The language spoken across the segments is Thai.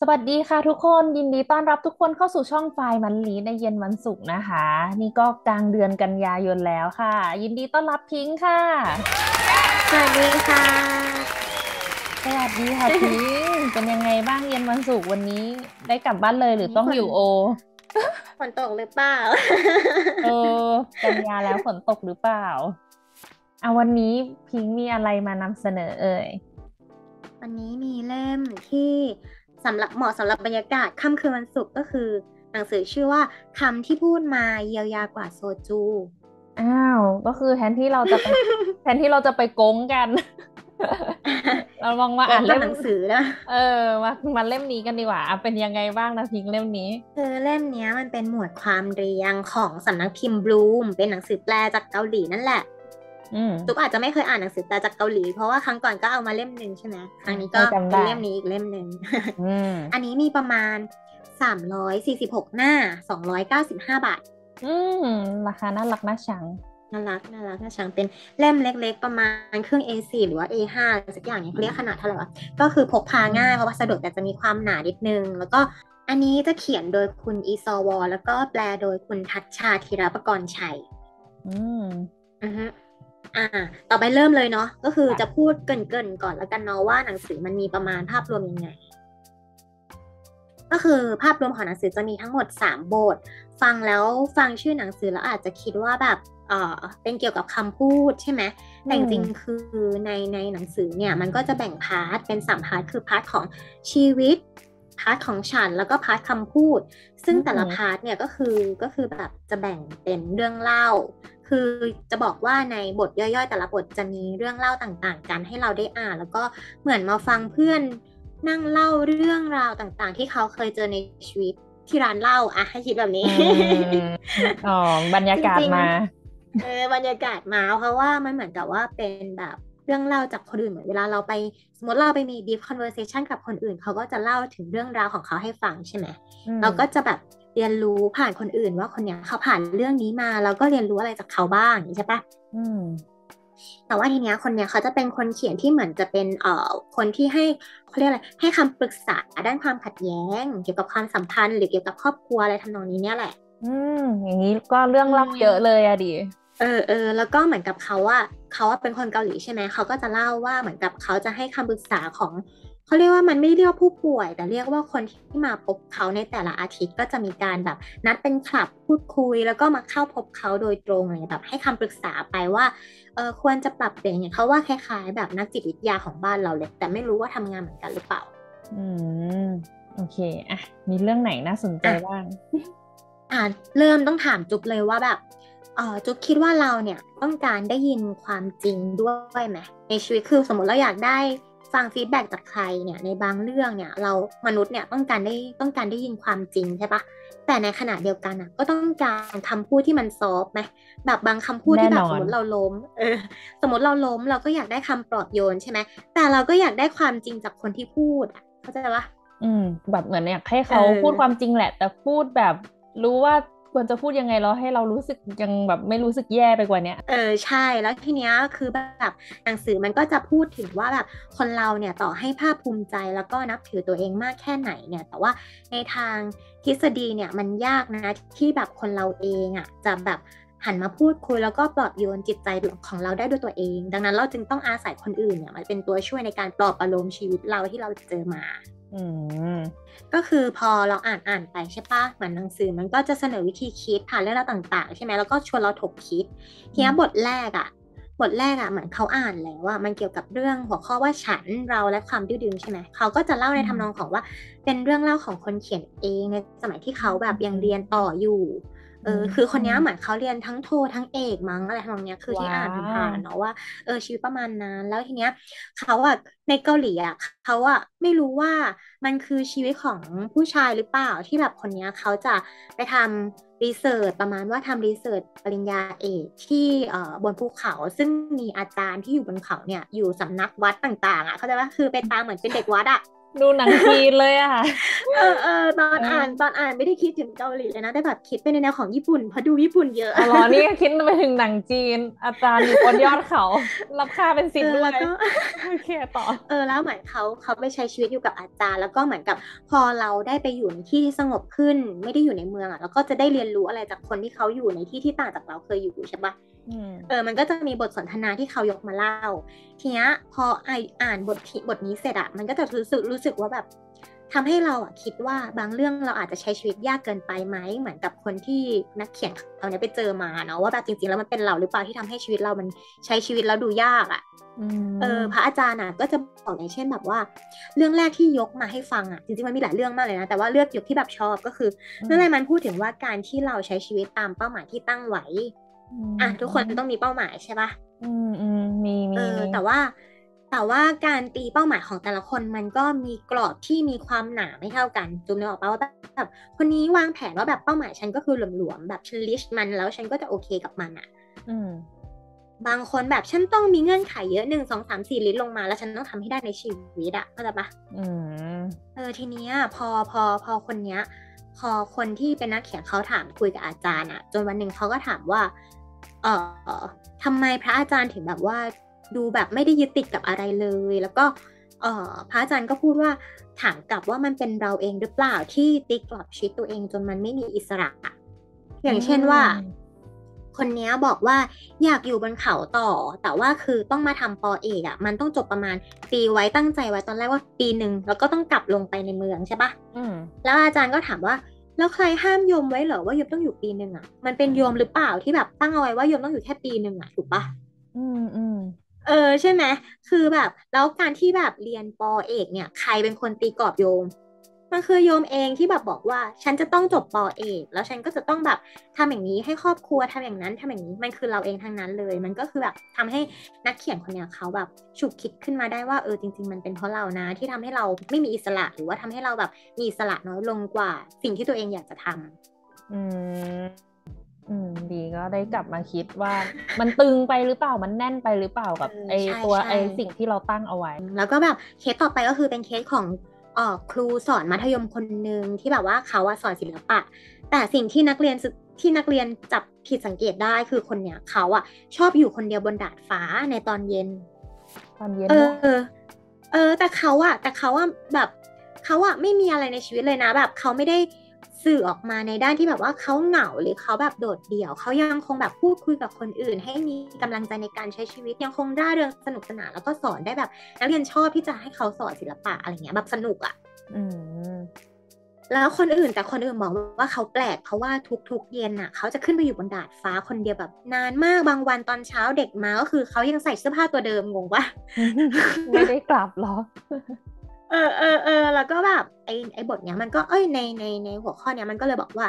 สวัสดีค่ะทุกคนยินดีต้อนรับทุกคนเข้าสู่ช่องไฟมันลีในเย็นวันศุกร์นะคะ นี่ก็กลางเดือนกันยายนแล้วค่ะ ยินดีต้อนรับพิงค์ค่ะ สวัสดีค่ะ สวัสดีค่ะพิงค์เป็นยังไงบ้างเย็นวันศุกร์วันนี้ ได้กลับบ้านเลยหรือต้องอยู่โอฝนตกหรือเปล่าเออกันยาแล้วฝนตกหรือเปล่าเอาวันนี้พิงค์มีอะไรมานำเสนอเอ่ยวันนี้มีเล่มที่ สำหรับเหมาะสำหรับบรรยากาศค่ำคืนวันศุกร์ก็คือ หนังสือชื่อว่าคำที่พูดมาเยียวยากว่าโซจู อ้าว ก็คือแทนที่เราจะไปแทนที่เราจะไปโกงกัน เราลองมาอ่านเล่เล่มมหนังสือนะเออมามาเล่มนี้กันดีกว่าอะเป็นยังไงบ้างนะพิงค์เล่มนี้ คือเล่มเนี้ยมันเป็นหมวดความเรียงของสำนักพิมพ์บลูมเป็นหนังสือแปลจากเกาหลีนั่นแหละอืม ตุ๊กอาจจะไม่เคยอ่านหนังสือแปลจากเกาหลี เพราะว่าครั้งก่อนก็เอามาเล่มหนึ่งใช่ไหมครั้งนี้ก็จำได้เป็นเล่มนี้อีกเล่มหนึ่งอืมอันนี้มีประมาณ346หน้า295บาท อืมราคาน่ารักน่าชังน่ารักน่ารักน่าชังเป็นเล่มเล็ก ๆ ประมาณครึ่ง A4 หรือว่า A5 อะไรสักอย่างเนี่ยเขาเรียกขนาดเท่าไหร่วะก็คือพกพาง่ายเพราะว่าสะดวกแต่จะมีความหนานิดนึง แล้วก็อันนี้จะเขียนโดยคุณอีซอวอแล้วก็แปลโดยคุณทัชชาธีรประกรณ์ชัย อืมอือฮึ อ่า ต่อไปเริ่มเลยเนาะ ก็คือค่ะจะพูดเกริ่นๆก่อนแล้วกันเนาะว่าหนังสือมันมีประมาณภาพรวมยังไง ก็คือภาพรวมของหนังสือจะมีทั้งหมด 3 บท ฟังแล้วฟังชื่อหนังสือแล้วอาจจะคิดว่าแบบเออเป็นเกี่ยวกับคำพูดใช่ไหมแต่จริงๆคือในในหนังสือเนี่ยมันก็จะแบ่ง part เป็นสาม part คือ part ของชีวิต part ของฉันแล้วก็ part คำพูด ซึ่งแต่ละอืมพาร์ทเนี่ยก็คือก็คือแบบจะแบ่งเป็นเรื่องเล่า คือจะบอกว่าในบทย่อยๆ แต่ละบทจะมีเรื่องเล่าต่างๆ กันให้เราได้อ่าน แล้วก็เหมือนมาฟังเพื่อนนั่งเล่าเรื่องราวต่างๆ ที่เขาเคยเจอในชีวิตที่ร้านเหล้าอะให้คิดแบบนี้อืมอ๋อบรรยากาศจริงๆมาเออบรรยากาศมาเพราะว่ามันเหมือนกับว่าเป็นแบบเรื่องเล่าจากคนอื่นเหมือนเวลาเราไปสมมติเราไปมี deep conversation กับคนอื่น เขาก็จะเล่าถึงเรื่องราวของเขาให้ฟังใช่ไหมอืมเราก็จะแบบ เรียนรู้ผ่านคนอื่นว่าคนเนี้ยเขาผ่านเรื่องนี้มาเราก็เรียนรู้อะไรจากเขาบ้างอย่างนี้ใช่ปะอืมแต่ว่าทีเนี้ยคนเนี้ยเขาจะเป็นคนเขียนที่เหมือนจะเป็นเอ่อคนที่ให้เขาเรียกอะไรให้คำปรึกษาด้านความขัดแย้ง เกี่ยวกับความสัมพันธ์หรือเกี่ยวกับครอบครัวอะไรทำนองนี้เนี่ยแหละ อืมอย่างนี้ก็เรื่องเล่าอืมเยอะเลยอะดิเออเออแล้วก็เหมือนกับเขาว่าเขาว่าเป็นคนเกาหลีใช่ไหมเขาก็จะเล่าว่าเหมือนกับเขาจะให้คำปรึกษาของ เขาเรียกว่ามันไม่เรียกว่าผู้ป่วย แต่เรียกว่าคนที่มาพบเขาในแต่ละอาทิตย์ก็จะมีการแบบนัดเป็นคลับพูดคุย แล้วก็มาเข้าพบเขาโดยตรงอะไรเงี้ยแบบให้คำปรึกษาไปว่าเออควรจะปรับเปลี่ยนอย่างเขาว่าคล้ายๆ แบบนักจิตวิทยาของบ้านเราเลย แต่ไม่รู้ว่าทำงานเหมือนกันหรือเปล่า อืมโอเคอะมีเรื่องไหนน่าสนใจอะบ้างอ่าเริ่มต้องถามจุ๊บเลยว่าแบบเออจุ๊บคิดว่าเราเนี่ยต้องการได้ยินความจริงด้วยไหมในชีวิตคือสมมติเราอยากได้ ฟังฟีดแบ็กจากใครเนี่ยในบางเรื่องเนี่ยเรามนุษย์เนี่ยต้องการได้ต้องการได้ยินความจริงใช่ปะแต่ในขณะเดียวกันอะก็ต้องการคำพูดที่มันซอฟต์ไหมแบบบางคำพูดที่แบบแน่นอนสมมติเราล้มเออสมมติเราล้มเราก็อยากได้คำปลอบโยนใช่ไหมแต่เราก็อยากได้ความจริงจากคนที่พูดอะเข้าใจปะอืมแบบเหมือนอยากให้เขาเออพูดความจริงแหละ แต่พูดแบบรู้ว่า ควรจะพูดยังไงแล้วให้เรารู้สึกยังแบบไม่รู้สึกแย่ไปกว่าเนี้ยเออใช่แล้วทีเนี้ยคือแบบหนังสือมันก็จะพูดถึงว่าแบบคนเราเนี่ยต่อให้ภาคภูมิใจแล้วก็นับถือตัวเองมากแค่ไหนเนี่ย แต่ว่าในทางทฤษฎีเนี่ยมันยากนะที่แบบคนเราเองอะจะแบบหันมาพูดคุยแล้วก็ปลอบโยนจิตใจของเราได้ด้วยตัวเอง ดังนั้นเราจึงต้องอาศัยคนอื่นเนี่ยมาเป็นตัวช่วยในการปลอบประโลมชีวิตเราที่เราเจอมา อืมก็คือพอเราอ่านอ่านไปใช่ปะเหมือนหนังสือมันก็จะเสนอวิธีคิดผ่านเรื่องราวต่างๆ ใช่ไหมแล้วก็ชวนเราถกคิด ทีนี้บทแรกอะบทแรกอะเหมือนเขาอ่านแล้วว่ามันเกี่ยวกับเรื่องหัวข้อว่าฉันเราและความดื้อดึงใช่ไหมเขาก็จะเล่าในทำนองของว่า เป็นเรื่องเล่าของคนเขียนเองในสมัยที่เขาแบบยังเรียนต่ออยู่ เออคือคนนี้เหมือนเขาเรียนทั้งโททั้งเอกมั้งอะไรทำนองเนี้ยคือที่อ่านผ่านเนาะว่าเออชีวิตประมาณนั้นแล้วทีเนี้ยเขาอะในเกาหลีอะเขาอะไม่รู้ว่ามันคือชีวิตของผู้ชายหรือเปล่าที่แบบคนนี้เขาจะไปทำรีเสิร์ชประมาณว่าทำรีเสิร์ชปริญญาเอกที่เอ่อบนภูเขา ซึ่งมีอาจารย์ที่อยู่บนเขาเนี่ยอยู่สำนักวัดต่างๆอะเขาใจว่าคือไปตามเหมือนเป็นเด็กวัดอะ ดูหนังจีนเลยอะเออเออตอนอ่านตอนอ่านไม่ได้คิดถึงเกาหลีเลยนะ แต่แบบคิดไปในแนวของญี่ปุ่นเพราะดูญี่ปุ่นเยอะอ๋อนี่คิดไปถึงหนังจีน อาจารย์อยู่บนยอดเขา รับค่าเป็นสิบด้วยโอเคต่อเออแล้วเหมือนเขาเขาไปใช้ชีวิตอยู่กับอาจารย์ แล้วก็เหมือนกับพอเราได้ไปอยู่ในที่ที่สงบขึ้น ไม่ได้อยู่ในเมืองอะแล้วก็จะได้เรียนรู้อะไรจากคนที่เขาอยู่ในที่ที่ต่างจากเราเคยอยู่ใช่ปะ เออ มันก็จะมีบทสนทนาที่เขายกมาเล่า ทีเนี้ยพอไออ่านบทบทนี้เสร็จอะมันก็จะรู้สึกรู้สึกว่าแบบทำให้เราอะคิดว่าบางเรื่องเราอาจจะใช้ชีวิตยากเกินไปไหมเหมือนกับคนที่นักเขียนเขาเนี้ยไปเจอมาเนาะว่าแบบจริงๆแล้วมันเป็นเราหรือเปล่าที่ทำให้ชีวิตเรามันใช้ชีวิตแล้วดูยากอะเออพระอาจารย์อะก็จะบอกอย่างเช่นแบบว่า เรื่องแรกที่ยกมาให้ฟังอะจริงๆมันมีหลายเรื่องมากเลยนะแต่ว่าเลือกยกที่แบบชอบก็คือเรื่องแรกมันพูดถึงว่าการที่เราใช้ชีวิตตามเป้าหมายที่ตั้งไว้ อะทุกคนต้องมีเป้าหมายใช่ปะอืมอืมมีมีเออแต่ว่า แต่ว่าการตีเป้าหมายของแต่ละคนมันก็มีกรอบที่มีความหนาไม่เท่ากันจุมนึกออกปะว่าแบบคนนี้วางแผนว่าแบบเป้าหมายฉันก็คือหลวมๆแบบฉันลิชมันแล้วฉันก็จะโอเคกับมันอะ อืมบางคนแบบฉันต้องมีเงื่อนไขเยอะหนึ่งสองสามสี่ลิตรลงมา แล้วฉันต้องทำให้ได้ในชีวิตอะเข้าใจปะอืมเออทีเนี้ยพอพอพอคนเนี้ย พอคนที่เป็นนักเขียนเขาถามคุยกับอาจารย์อะจนวันหนึ่งเขาก็ถามว่า เออทำไมพระอาจารย์ถึงแบบว่าดูแบบไม่ได้ยึดติดกับอะไรเลย แล้วก็เออพระอาจารย์ก็พูดว่าถามกลับว่ามันเป็นเราเองหรือเปล่าที่ตีกลับชีวิตตัวเองจนมันไม่มีอิสระ อย่างเช่นว่า คนนี้บอกว่าอยากอยู่บนเขาต่อ แต่ว่าคือต้องมาทำปอเอกอะ่ะ มันต้องจบประมาณปีไว้ตั้งใจไว้ตอนแรกว่าปีหนึ่งแล้วก็ต้องกลับลงไปในเมืองใช่ปะแล้วอาจารย์ก็ถามว่า แล้วใครห้ามโยมไว้เหรอว่าโยมต้องอยู่ปีหนึ่งอะ มันเป็นโยมหรือเปล่าที่แบบตั้งเอาไว้ว่าโยมต้องอยู่แค่ปีหนึ่งอะถูกปะอืมอืมเออใช่ไหมคือแบบ แล้วการที่แบบเรียนปอเอกเนี่ย ใครเป็นคนตีกรอบโยม มันคือโยมเองที่แบบบอกว่า ฉันจะต้องจบปอเอกแล้วฉันก็จะต้องแบบทำอย่างนี้ให้ครอบครัวทำอย่างนั้นทำอย่างนี้มันคือเราเองทั้งนั้นเลย มันก็คือแบบทำให้นักเขียนคนเนี้ยเขาแบบฉุกคิดขึ้นมาได้ว่าเออจริง ๆ มันเป็นเพราะเรานะ ที่ทำให้เราไม่มีอิสระ หรือว่าทำให้เราแบบมีอิสระน้อยลงกว่า สิ่งที่ตัวเองอยากจะทำอืมอืมดีก็ได้กลับมาคิดว่า มันตึงไปหรือเปล่ามันแน่นไปหรือเปล่ากับไอตัวไอสิ่งที่เราตั้งเอาไว้ แล้วก็แบบเคสต่อไปก็คือเป็นเคสของออ ครูสอนมัธยมคนหนึ่งที่แบบว่าเขาสอนศิลปะ แต่สิ่งที่นักเรียนที่นักเรียนจับผิดสังเกตได้คือคนเนี้ยเขาอะชอบอยู่คนเดียวบนดาดฟ้าในตอนเย็น ตอนเย็น เออ เออ แต่เขาอะแต่เขาอะแบบเขาอะไม่มีอะไรในชีวิตเลยนะ แบบเขาไม่ได้ สื่อออกมาในด้านที่แบบว่าเขาเหงาหรือเขาแบบโดดเดี่ยวเขายังคงแบบพูดคุยกับคนอื่น ให้มีกำลังใจในการใช้ชีวิตยังคงร่าเริงสนุกสนานแล้วก็สอนได้แบบนักเรียนชอบที่จะให้เขาสอนศิลปะอะไรเงี้ยแบบสนุกอะ่ะแล้วคนอื่นแต่คนอื่นบอกว่าเขาแปลกเพราะว่าทุกๆเย็นอะเขาจะขึ้นไปอยู่บนดาดฟ้าคนเดียวแบบนานมากบางวันตอนเช้าเด็กมาก็คือเขายังใส่เสื้อผ้าตัวเดิมงงปะไม่ได้กลับหรอ เออเออเออแล้วก็แบบไอไอบทเนี้ยมันก็เอ้ยในในในหัวข้อเนี้ยมันก็เลยบอกว่า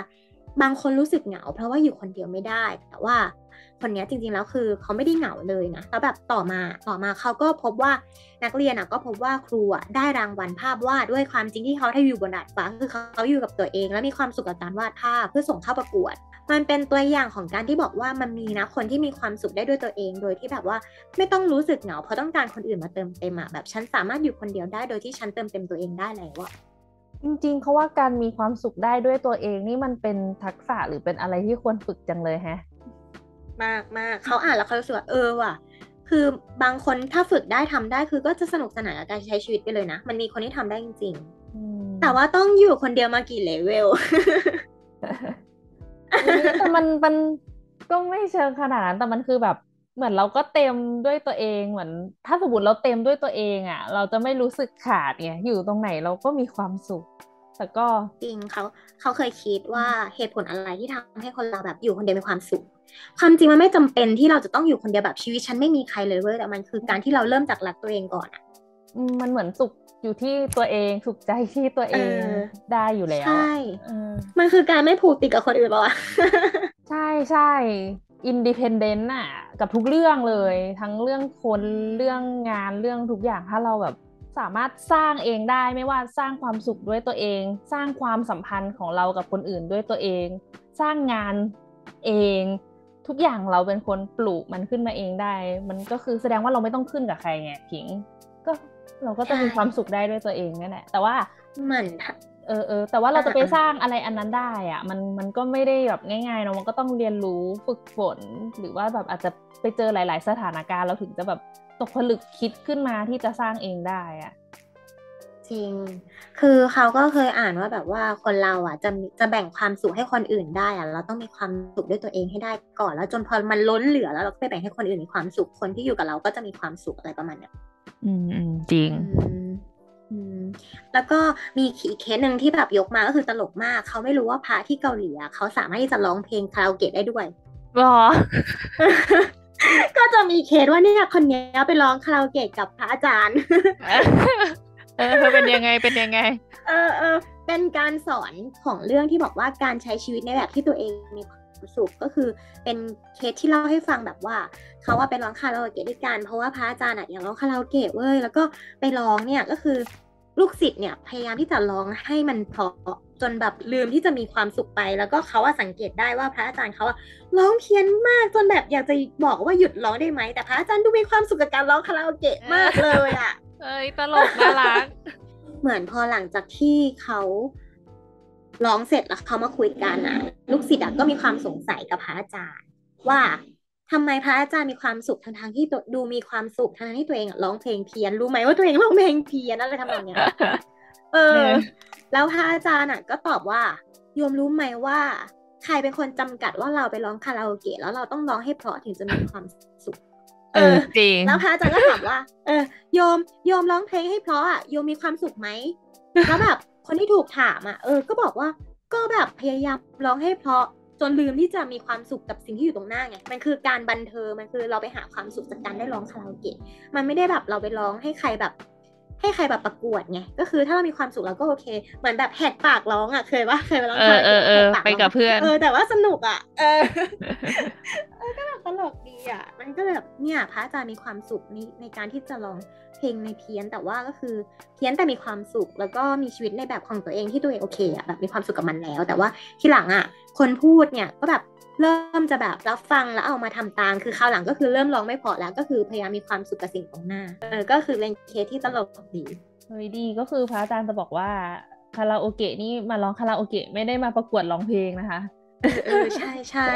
บางคนรู้สึกเหงา เพราะว่าอยู่คนเดียวไม่ได้ แต่ว่าคนนี้จริงๆแล้วคือเขาไม่ได้เหงาเลยนะแล้วแบบต่อมาต่อมาเขาก็พบว่านักเรียนอะก็พบว่าครูอะได้รางวัลภาพวาดด้วยความจริงที่เขาได้อยู่บนดาดฟ้าคือเขาอยู่กับตัวเอง แล้วมีความสุขกับการวาดภาพเพื่อส่งเข้าประกวด มันเป็นตัวอย่างของการที่บอกว่ามันมีนะคนที่มีความสุขได้ด้วยตัวเอง โดยที่แบบว่าไม่ต้องรู้สึกเหงาเพราะต้องการคนอื่นมาเติมเต็มอะแบบฉันสามารถอยู่คนเดียวได้โดยที่ฉันเติมเต็มตัวเองได้แล้วอะจริงๆเขาว่าการมีความสุขได้ด้วยตัวเองนี่มันเป็นทักษะหรือเป็นอะไรที่ควรฝึกจังเลยฮะ มากมากเขาอ่านแล้วเขารู้สึกว่าเออว่ะ คือบางคนถ้าฝึกได้ทำได้คือก็จะสนุกสนานกับการใช้ชีวิตไปเลยนะ มันมีคนที่ทำได้จริงๆแต่ว่าต้องอยู่คนเดียวมากี่เลเวล แต่มันมันก็ไม่เชิงขนาดนั้นแต่มันคือแบบเหมือนเราก็เต็มด้วยตัวเองเหมือน ถ้าสมมติเราเต็มด้วยตัวเองอะ เราจะไม่รู้สึกขาดไงอยู่ตรงไหนเราก็มีความสุข แต่ก็จริงเขาเขาเคยคิดว่าเหตุผลอะไรที่ทำให้คนเราแบบอยู่คนเดียวมีความสุข ความจริงมันไม่จำเป็นที่เราจะต้องอยู่คนเดียวแบบชีวิตฉันไม่มีใครเลยเว้ยแต่มันคือการที่เราเริ่มจากรักตัวเองก่อนอะมันเหมือนสุข อยู่ที่ตัวเองสุขใจที่ตัวเองได้อยู่แล้ว ใช่มันคือการไม่ผูกติดกับคนอื่นหรอใช่ใช่อินดิเพนเดนต์น่ะกับทุกเรื่องเลย ทั้งเรื่องคนเรื่องงานเรื่องทุกอย่างถ้าเราแบบสามารถสร้างเองได้ไม่ว่าสร้างความสุขด้วยตัวเอง สร้างความสัมพันธ์ของเรากับคนอื่นด้วยตัวเอง สร้างงานเอง ทุกอย่างเราเป็นคนปลูกมันขึ้นมาเองได้ มันก็คือแสดงว่าเราไม่ต้องขึ้นกับใครไงพิง ก็ เราก็จะมีความสุขได้ด้วยตัวเองนั่นแหละแต่ว่าเหมือนเออเออแต่ว่าเราจะไปสร้างอะไรอันนั้นได้อะมันมันก็ไม่ได้แบบง่ายๆเนาะมันก็ต้องเรียนรู้ฝึกฝน หรือว่าแบบอาจจะไปเจอหลาย ๆ สถานการณ์เราถึงจะแบบตกผลึกคิดขึ้นมาที่จะสร้างเองได้อะจริง คือเขาก็เคยอ่านว่าแบบว่าคนเราอะจะจะแบ่งความสุขให้คนอื่นได้อะเราต้องมีความสุขด้วยตัวเองให้ได้ก่อนแล้วจนพอมันล้นเหลือแล้วเราไปแบ่งให้คนอื่นมีความสุขคนที่อยู่กับเราก็จะมีความสุขอะไรประมาณเนี้ย อืมจริงแล้วก็มีอีกเคสหนึ่งที่แบบยกมาก็คือตลกมาก เขาไม่รู้ว่าพระที่เกาหลีเขาสามารถที่จะร้องเพลงคาราโอเกะได้ด้วยหรอก็จะมีเคสว่าเนี่ยคนนี้ไปร้องคาราโอเกะกับพระอาจารย์ เออเป็นยังไงเป็นยังไง เออเออเป็นการสอนของเรื่องที่บอกว่าการใช้ชีวิตในแบบที่ตัวเองมีความ สุขก็คือเป็นเคสที่เล่าให้ฟังแบบว่าเขาว่าไปร้องคาราโอเกะด้วยกันเพราะว่าพระอาจารย์อยากร้องคาราโอเกะเว้ยแล้วก็ไปร้องเนี่ยก็คือลูกศิษย์เนี่ยพยายามที่จะร้องให้มันเพราะจนแบบลืมที่จะมีความสุขไป แล้วก็เขาว่าสังเกตได้ว่าพระอาจารย์เขาร้องเพี้ยนมากจนแบบอยากจะบอกว่าหยุดร้องได้ไหมแต่พระอาจารย์ดูมีความสุขกับการร้องคาราโอเกะมากเลยอะเอ้ยตลกน่ารักเหมือนพอหลังจากที่เขา ร้องเสร็จแล้วเขามาคุยกันอะ ลูกศิษย์ก็มีความสงสัยกับพระอาจารย์ ว่าทำไมพระอาจารย์มีความสุขทั้งทงที่ดูมีความสุขทั้งที่ตัวเองร้องเพลงเพี้ยนรู้ไหมว่าตัวเองร้องเพลงเพี้ยนอะไรทำนองเนี้ยเออ แล้วพระอาจารย์อะ ก็ตอบว่าโยมรู้ไหมว่า ใครเป็นคนจำกัดว่าเราไปร้องคาราโอเกะแล้วเราต้องร้องให้เพราะถึงจะมีความสุขเออจริงแล้วพระอาจารย์ก็ถามว่า เออโยมโยมร้องเพลงให้เพราะอะโยมมีความสุขไหมแล้วแบบ คนที่ถูกถามอะเออ ก็บอกว่าก็แบบพยายามร้องให้เพราะจนลืมที่จะมีความสุขกับสิ่งที่อยู่ตรงหน้าไง มันคือการบันเทิง มันคือเราไปหาความสุขจากการได้ร้องคาราโอเกะ มันไม่ได้แบบเราไปร้องให้ใครแบบ ให้ใครแบบประกวดไง ก็คือถ้าเรามีความสุขเราก็โอเค เหมือนแบบแหกปากร้องอะ เคยปะเคยไปร้องคาราโอเกะไปกับเพื่อน เออแต่ว่าสนุกอะ เออก็แบบ ตลกดีอะ มันก็แบบเนี่ยพระอาจารย์มีความสุขในในการที่จะร้องเพลงในเพี้ยนแต่ว่าก็คือเพี้ยนแต่มีความสุข แล้วก็มีชีวิตในแบบของตัวเองที่ตัวเองโอเคอะแบบมีความสุขกับมันแล้ว แต่ว่าที่หลังอะ คนพูดเนี่ยก็แบบเริ่มจะแบบรับฟังแล้วเอามาทำตาม คือคราวหลังก็คือเริ่มร้องไม่พอแล้ว ก็คือพยายามมีความสุขกับสิ่งตรงหน้า เออ ก็คือเป็นเคสที่ตลกดีเฮ้ยดีก็คือพระอาจารย์จะบอกว่าคาราโอเกะนี่มาร้องคาราโอเกะไม่ได้มาประกวดร้องเพลงนะคะ เออใช่ใช่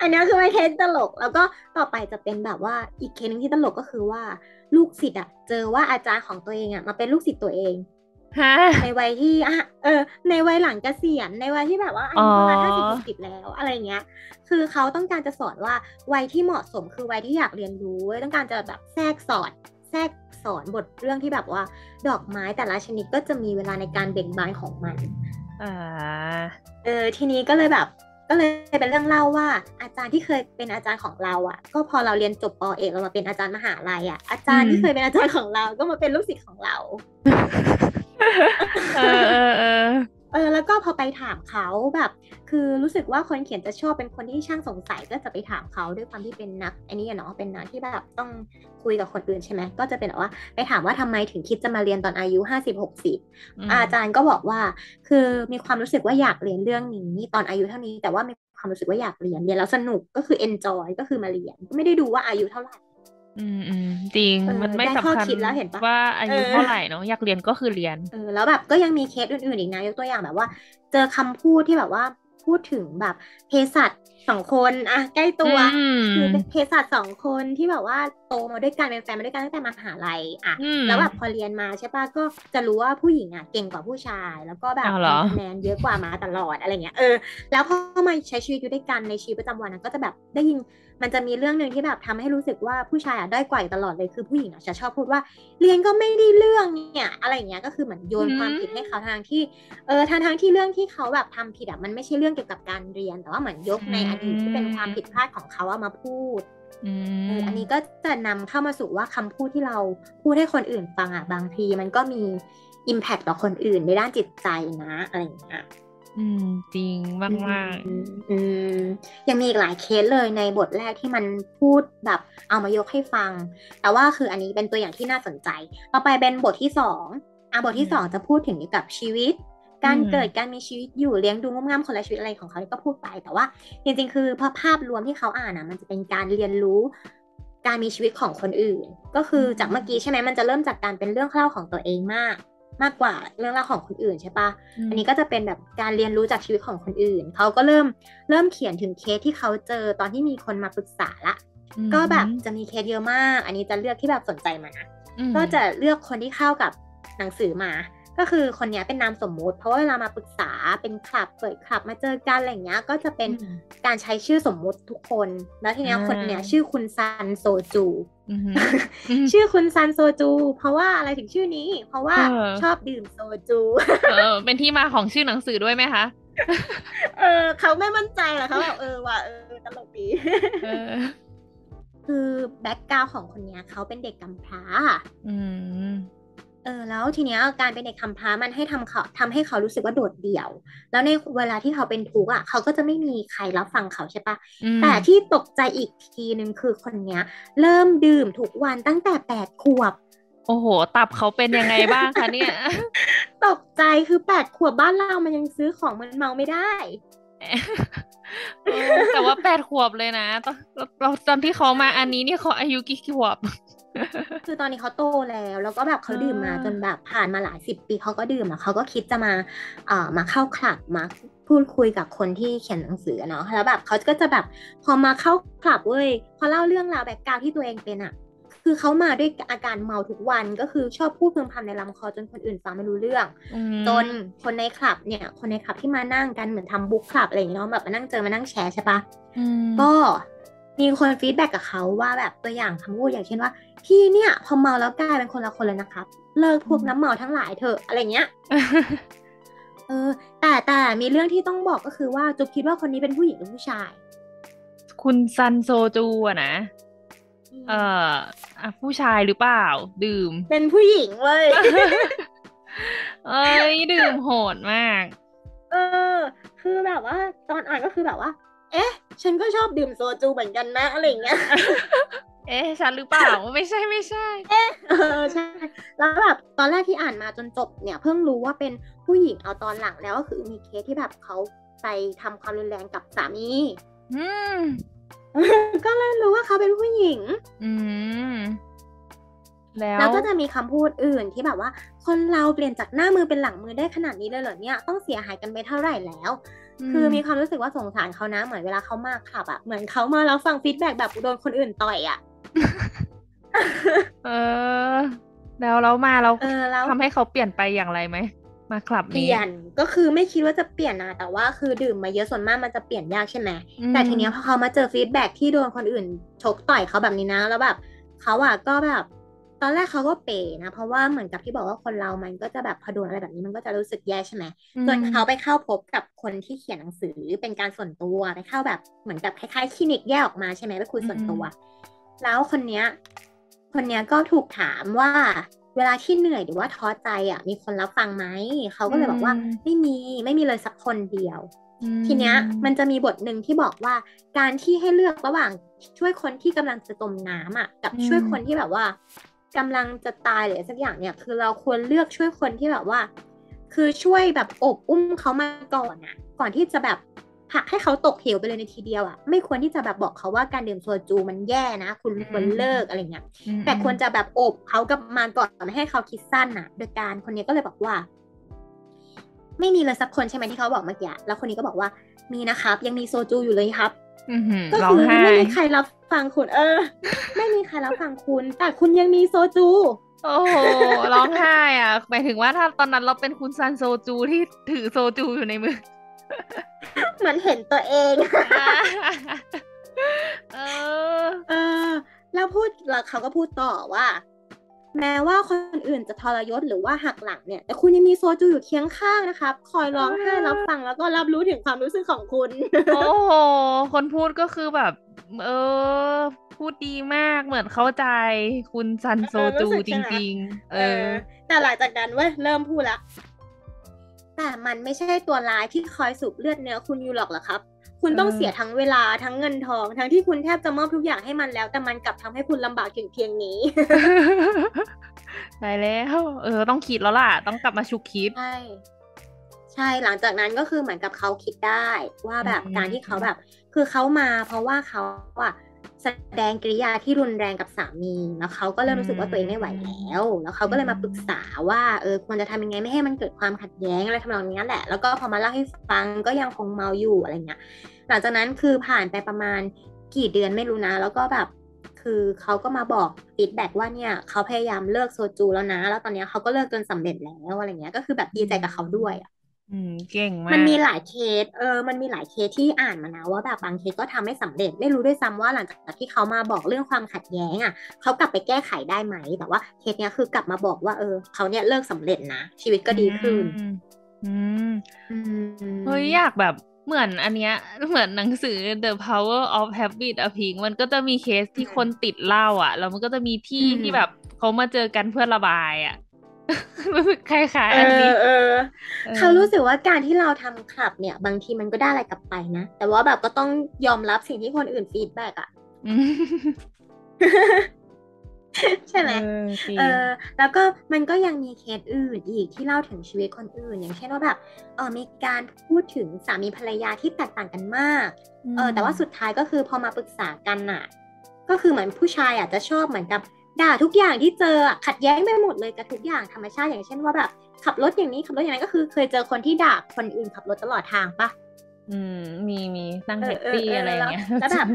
อันนี้คือไม่เคสตลก แล้วก็ต่อไปจะเป็นแบบว่าอีกเคสนึงที่ตลกก็คือว่า ลูกศิษย์อะ เจอว่าอาจารย์ของตัวเองอะมาเป็นลูกศิษย์ตัวเองในวัยที่อะเออ ในวัยหลังเกษียณในวัยที่แบบว่าอายุประมาณห้าสิบหกสิบแล้วอะไรเงี้ย คือเขาต้องการจะสอนว่าวัยที่เหมาะสมคือวัยที่อยากเรียนรู้ต้องการจะแบบแทรกสอนแทรกสอนบทเรื่องที่แบบว่า ดอกไม้แต่ละชนิดก็จะมีเวลาในการเบ่งบานของมัน อ่าเออทีนี้ก็เลยแบบ ก็เลยเป็นเรื่องเล่าว่า อาจารย์ที่เคยเป็นอาจารย์ของเราอะ ก็พอเราเรียนจบปเอกเรามาเป็นอาจารย์มหาลัยอะอาจารย์ที่เคยเป็นอาจารย์ของเรา ก็มาเป็นลูกศิษย์ของเรา เออเออ เออเออแล้วก็พอไปถามเขาแบบ คือรู้สึกว่าคนเขียนจะชอบเป็นคนที่ช่างสงสัยก็จะไปถามเขาด้วยความที่เป็นนักอันนี้เนาะเป็นนักที่แบบต้องคุยกับคนอื่นใช่ไหมก็จะเป็นแบบว่าไปถามว่าทำไมถึงคิดจะมาเรียนตอนอายุห้าสิบหกสิบอาจารย์ก็บอกว่า คือมีความรู้สึกว่าอยากเรียนเรื่องนี้ตอนอายุเท่านี้ แต่ว่ามีความรู้สึกว่าอยากเรียนเรียนแล้วสนุกก็คือ enjoy ก็คือมาเรียน ไม่ได้ดูว่าอายุเท่าไหร่ อืมอืมจริงมันไม่สำคัญแล้วเห็นปะว่าอายุเท่าไหร่เนาะอยากเรียนก็คือเรียนเออแล้วแบบก็ยังมีเคสอื่นๆอีกนะยกตัวอย่างแบบว่า เจอคำพูดที่แบบว่าพูดถึงแบบเภสัช สองคนอะใกล้ตัวคือเป็นเภสัชสองคนที่แบบว่าโตมาด้วยกันเป็นแฟนมาด้วยกันตั้งแต่มหาลัยอะแล้วแบบพอเรียนมาใช่ปะก็จะรู้ว่าผู้หญิงอะเก่งกว่าผู้ชาย แล้วก็แบบคะแนนเยอะกว่ามาตลอดอะไรเงี้ยเออแล้วพอมาใช้ชีวิตอยู่ด้วยกันในชีวิตประจำวันก็จะแบบได้ยินมันจะมีเรื่องหนึ่งที่แบบทำให้รู้สึกว่าผู้ชายอะได้กว่าตลอดเลยคือผู้หญิงอะจะชอบพูดว่าเรียนก็ไม่ได้เรื่องเนี่ยอะไรเงี้ยก็คือเหมือนโยนความผิดให้เขาทางที่เออทางทางที่เรื่องที่เขาแบบทำผิดอะมันไม่ใช่เรื่องเกี่ยวกับการเรียนแต่ว่าเหมือนยกในอดีตที่เป็นความผิดพลาดของเขาเอามาพูดเอออันนี้ก็จะนำเข้ามาสู่ว่าคำพูดที่เราพูดให้คนอื่นฟังอะบางที มันก็มีอิมแพคต่อคนอื่นในด้านจิตใจนะอะไรอย่างเงี้ยอืมจริงมากมากอืมอืมยังมีอีกหลายเคสเลยในบทแรกที่มันพูดแบบเอามายกให้ฟัง แต่ว่าคืออันนี้เป็นตัวอย่างที่น่าสนใจ ต่อไปเป็นบทที่สองอะบทที่สองจะพูดถึงเกี่ยวกับชีวิต การเกิดการมีชีวิตอยู่เลี้ยงดูงมงามคนละชีวิตอะไรของเขาก็พูดไปแต่ว่า จริงๆ คือพอภาพรวมที่เขาอ่านอะมันจะเป็นการเรียนรู้การมีชีวิตของคนอื่น ก็คือจากเมื่อกี้ใช่ไหมมันจะเริ่มจากการเป็นเรื่องเล่าของตัวเองมาก มากกว่าเรื่องเล่าของคนอื่นใช่ปะอันนี้ก็จะเป็นแบบการเรียนรู้จากชีวิตของคนอื่น เขาก็เริ่มเริ่มเขียนถึงเคสที่เขาเจอตอนที่มีคนมาปรึกษาละอืมก็แบบจะมีเคสเยอะมาก อันนี้จะเลือกที่แบบสนใจมานะอืมก็จะเลือกคนที่เข้ากับหนังสือมา ก็คือคนเนี้ยเป็นนามสมมุติ เพราะว่าเวลามาปรึกษาเป็นคลับเปิดคลับมาเจอกันอะไรอย่างเงี้ยก็จะเป็นอืมการใช้ชื่อสมมุติทุกคน แล้วทีเนี้ยอ่าคนเนี้ยชื่อคุณซันโซจูอืมอืมชื่อคุณซันโซจู เพราะว่าอะไรถึงชื่อนี้ เพราะว่าเออชอบดื่มโซจูเออเป็นที่มาของชื่อหนังสือด้วยไหมคะเออเขาไม่มั่นใจหรอกเขาแบบเออว่ะเออตลกดีเออคือ background ของคนเนี้ยเขาเป็นเด็กกำพร้าอืม เออแล้วทีเนี้ยการเป็นเด็กกำพร้ามันให้ทำเขาทำให้เขารู้สึกว่าโดดเดี่ยว แล้วในเวลาที่เขาเป็นทุกข์อะเขาก็จะไม่มีใครรับฟังเขาใช่ปะอืมแต่ที่ตกใจอีกทีหนึ่งคือคนเนี้ย เริ่มดื่มทุกวันตั้งแต่แปดขวบ โอ้โห ตับเขาเป็นยังไงบ้างคะเนี่ย ตกใจคือแปดขวบบ้านเรามันยังซื้อของมันเมาไม่ได้เออแต่ว่าแปดขวบเลยนะตอนเราตอนที่เขามาอันนี้เนี่ยเขาอายุกี่ขวบ คือตอนนี้เขาโตแล้ว แล้วก็แบบเขาดื่มมาอ่าจนแบบผ่านมาหลายสิบปีเขาก็ดื่มอะเขาก็คิดจะมาเอ่อมาเข้าคลับมาพูดคุยกับคนที่เขียนหนังสือเนาะแล้วแบบเขาก็จะแบบพอมาเข้าคลับเว้ยพอเล่าเรื่องราว background ที่ตัวเองเป็นอะคือเขามาด้วยอาการเมาทุกวันก็คือชอบพูดพึมพำในลำคอจนคนอื่นฟังไม่รู้เรื่องอืมจนคนในคลับเนี่ย คนในคลับที่มานั่งกันเหมือนทำ book club อะไรอย่างเงี้ยเนาะแบบมานั่งเจอมานั่งแชร์ใช่ปะอืมก็ มีคน feedback กับเขาว่าแบบตัวอย่างคำพูดอย่างเช่นว่า พี่เนี่ย พอเมาแล้วกลายเป็นคนละคนเลยนะครับ เลิกพวกน้ำเมาทั้งหลายเถอะอะไรเงี้ยเออ แต่แต่มีเรื่องที่ต้องบอกก็คือว่าจุ๊บคิดว่าคนนี้เป็นผู้หญิงหรือผู้ชาย คุณซันโซจูอะนะเอ่ออะผู้ชายหรือเปล่า ดื่ม เป็นผู้หญิงเว้ยเอ้ยดื่มโหดมาก เออ คือแบบว่า ตอนอ่านก็คือแบบว่า เอ๊ะ ฉันก็ชอบดื่มโซจูเหมือนกันนะอะไรอย่างเงี้ย เอ๊ะฉันหรือเปล่าไม่ใช่ไม่ใช่เออใช่แล้วแบบตอนแรกที่อ่านมาจนจบเนี่ยเพิ่งรู้ว่าเป็นผู้หญิงเอาตอนหลังแล้วก็คือมีเคสที่แบบเขาไปทำความรุนแรงกับสามี อืมก็เลยรู้ว่าเขาเป็นผู้หญิง อืมแล้วแล้วก็จะมีคำพูดอื่นที่แบบว่า คนเราเปลี่ยนจากหน้ามือเป็นหลังมือได้ขนาดนี้เลยเหรอเนี่ยต้องเสียหายกันไปเท่าไหร่แล้ว คือมีความรู้สึกว่าสงสารเขานะ เหมือนเวลาเขามาคลับอะเหมือนเขามาแล้วฟัง feedback แบบโดนคนอื่นต่อยอะเออ แล้วเรามาเราเออแล้วทำให้เขาเปลี่ยนไปอย่างไรไหมมาคลับเปนี้ลี่ยนก็คือไม่คิดว่าจะเปลี่ยนนะแต่ว่าคือดื่มมาเยอะส่วนมากมันจะเปลี่ยนยากใช่ไหมอืมแต่ทีเนี้ยพอเขามาเจอ feedback ที่โดนคนอื่นชกต่อยเขาแบบนี้นะ แล้วแบบเขาอะก็แบบ ตอนแรกเขาก็เป๋นะ เพราะว่าเหมือนกับที่บอกว่าคนเรามันก็จะแบบพอโดนอะไรแบบนี้มันก็จะรู้สึกแย่ใช่ไหมจนเขาไปเข้าพบกับคนที่เขียนหนังสือเป็นการส่วนตัวไปเข้าแบบเหมือนกับคล้ายๆคลินิกแยกออกมาใช่ไหมไปคุยส่วนตัว แล้วคนเนี้ยคนเนี้ยก็ถูกถามว่าเวลาที่เหนื่อยหรือว่าท้อใจอะมีคนรับฟังไหมเขาก็เลยบอกว่าอืมไม่มีไม่มีเลยสักคนเดียวอืมทีเนี้ยมันจะมีบทหนึ่งที่บอกว่าการที่ให้เลือกระหว่างช่วยคนที่กำลังจะจมน้ำอะกับอืมช่วยคนที่แบบว่า กำลังจะตายหรืออะไรสักอย่างเนี่ย คือเราควรเลือกช่วยคนที่แบบว่า คือช่วยแบบอบอุ้มเขามาก่อนอะก่อนที่จะแบบผลักให้เขาตกเหวไปเลยในทีเดียวอะไม่ควรที่จะแบบบอกเขาว่าการดื่มโซจูมันแย่นะ คุณควรเลิกอะไรเงี้ยอืมแต่ควรจะแบบโอบเขากลับมาก่อนไม่ให้เขาคิดสั้นน่ะโดยการคนนี้ก็เลยบอกว่า ไม่มีเลยสักคนใช่ไหมที่เขาบอกเมื่อกี้แล้วคนนี้ก็บอกว่ามีนะครับ ยังมีโซจูอยู่เลยครับอื้อหือ ก็ร้องคือไห้ไม่มีใครรับฟังคุณ เออ ไม่มีใครรับฟังคุณ แต่คุณยังมีโซจู โอ้โหร้องไห้อะหมายถึงว่าถ้าตอนนั้นเราเป็นคุณซันโซจูที่ถือโซจูอยู่ในมือเหมือนเห็นตัวเองเออ เออ แล้วพูดแล้วเขาก็พูดต่อว่า แม้ว่าคนอื่นจะทรยศหรือว่าหักหลังเนี่ย แต่คุณยังมีโซจูอยู่เคียงข้างนะครับคอยร้องไห้อ่ารัรับฟังแล้วก็รับรู้ถึงความรู้สึกของคุณ โอ้โห คนพูดก็คือแบบ เออ พูดดีมากเหมือนเข้าใจคุณซันโซจูเออรู้สึกจใช่ไหมริง ๆเอเอออ แต่หลังจากนั้นเว้ยเริ่มพูดละแต่แต่มันไม่ใช่ตัวร้ายที่คอยสูบเลือดเนื้อคุณอยู่หรอกเหรอครับ คุณต้องเสียทั้งเวลาทั้งเงินทอง ทั้งที่คุณแทบจะมอบทุกอย่างให้มันแล้ว แต่มันกลับทำให้คุณลำบากถึงเพียงนี้ได้แล้วเออ ต้องคิดแล้วล่ะ ต้องกลับมาชุกคิดใช่ใช่หลังจากนั้นก็คือเหมือนกับเขาคิดได้ว่าแบบอืมการที่เขาแบบ คือเขามาเพราะว่าเขาอะ แสดงกิริยาที่รุนแรงกับสามีแล้วเขาก็เริ่มรู้สึกว่าตัวเองไม่ไหวแล้ว แล้วเขาก็เลยมาปรึกษาว่าเออควรจะทำยังไงไม่ให้มันเกิดความขัดแย้งอะไรทำนองนี้แหละ แล้วก็พอมาเล่าให้ฟังก็ยังคงเมาอยู่อะไรเงี้ยหลังจากนั้นคือผ่านไปประมาณกี่เดือนไม่รู้นะ แล้วก็แบบคือเขาก็มาบอก feedback ว่าเนี่ยเขาพยายามเลิกโซจูแล้วนะ แล้วตอนนี้เขาก็เลิกจนสำเร็จแล้วอะไรเงี้ยก็คือแบบดีใจกับเขาด้วยอะ อืมเก่งมากมันมีหลายเคส เออ มันมีหลายเคสที่อ่านมานะว่าแบบบางเคสก็ทำไม่สำเร็จ ไม่รู้ด้วยซ้ำว่าหลังจากที่เขามาบอกเรื่องความขัดแย้งอะเขากลับไปแก้ไขได้ไหม แต่ว่าเคสเนี้ยคือกลับมาบอกว่าเออเขาเนี่ยเลิกสำเร็จนะ ชีวิตก็ดีขึ้น อืมอืม อืมเฮ้ยอยากแบบเหมือนอันเนี้ยเหมือนหนังสือ The Power of Habit อะพิงมันก็จะมีเคสที่คนติดเหล้าอะแล้วมันก็จะมีที่ที่แบบเขามาเจอกันเพื่อระบายอะ รู้สึกคล้ายๆเออันนี้อเออเออเขารู้สึกว่าการที่เราทำคลับเนี่ย บางทีมันก็ได้อะไรกลับไปนะ แต่ว่าแบบก็ต้องยอมรับสิ่งที่คนอื่น feedback อะอืมใช่ไหมเออจริงเออ แล้วก็มันก็ยังมีเคสอื่นอีกที่เล่าถึงชีวิตคนอื่น อย่างเช่นว่าแบบ เออมีการพูดถึงสามีภรรยาที่แตกต่างกันมาก เออ แต่ว่าสุดท้ายก็คือพอมาปรึกษากันน่ะ ก็คือเหมือนผู้ชายอาจจะชอบเหมือนกับ ด่าทุกอย่างที่เจออะขัดแย้งไปหมดเลยกับทุกอย่างธรรมชาติอย่างเช่นว่าแบบขับรถอย่างนี้ขับรถอย่างนั้นก็คือเคยเจอคนที่ด่าคนอื่นขับรถตลอดทางปะอืมมีมีนั่งเอแท็อกเออซี่เอออะไรอย่างแล้วเงี้ยแล้วแบบ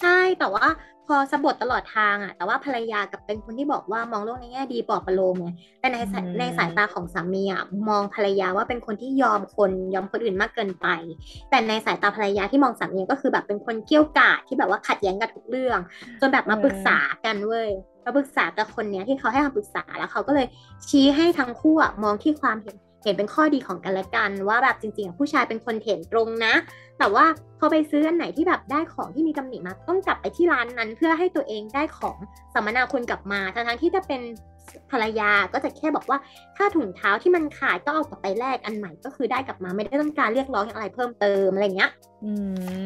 ใช่แต่ว่าพอสบถตลอดทางอะแต่ว่าภรรยากลับเป็นคนที่บอกว่ามองโลกในแง่ดีปลอบประโลมไงแต่ในสายอืมในสายตาของสามีอะมองภรรยาว่าเป็นคนที่ยอมคนยอมคนอื่นมากเกินไป แต่ในสายตาภรรยาที่มองสามีก็คือแบบเป็นคนเกรี้ยวกราดที่แบบว่าขัดแย้งกันทุกเรื่อง จนแบบมาปรึกษากันเว้ยมา ปรึกษากับคนเนี้ยที่เขาให้คำปรึกษาแล้วเขาก็เลยชี้ให้ทั้งคู่มองที่ความเห็นเห็นเป็นข้อดีของกันและกัน ว่าแบบจริงๆผู้ชายเป็นคนเห็นตรงนะ แต่ว่าพอไปซื้ออันไหนที่แบบได้ของที่มีตำหนิมาต้องกลับไปที่ร้านนั้น เพื่อให้ตัวเองได้ของสัมมนาคุณกลับมาทั้งๆที่จะเป็นภรรยาก็จะแค่บอกว่าถ้าถุงเท้าที่มันขาดก็เอากลับไปแลกอันใหม่ก็คือได้กลับมาไม่ได้ต้องการเรียกร้องอะไรเพิ่มเติมอะไรเงี้ย อื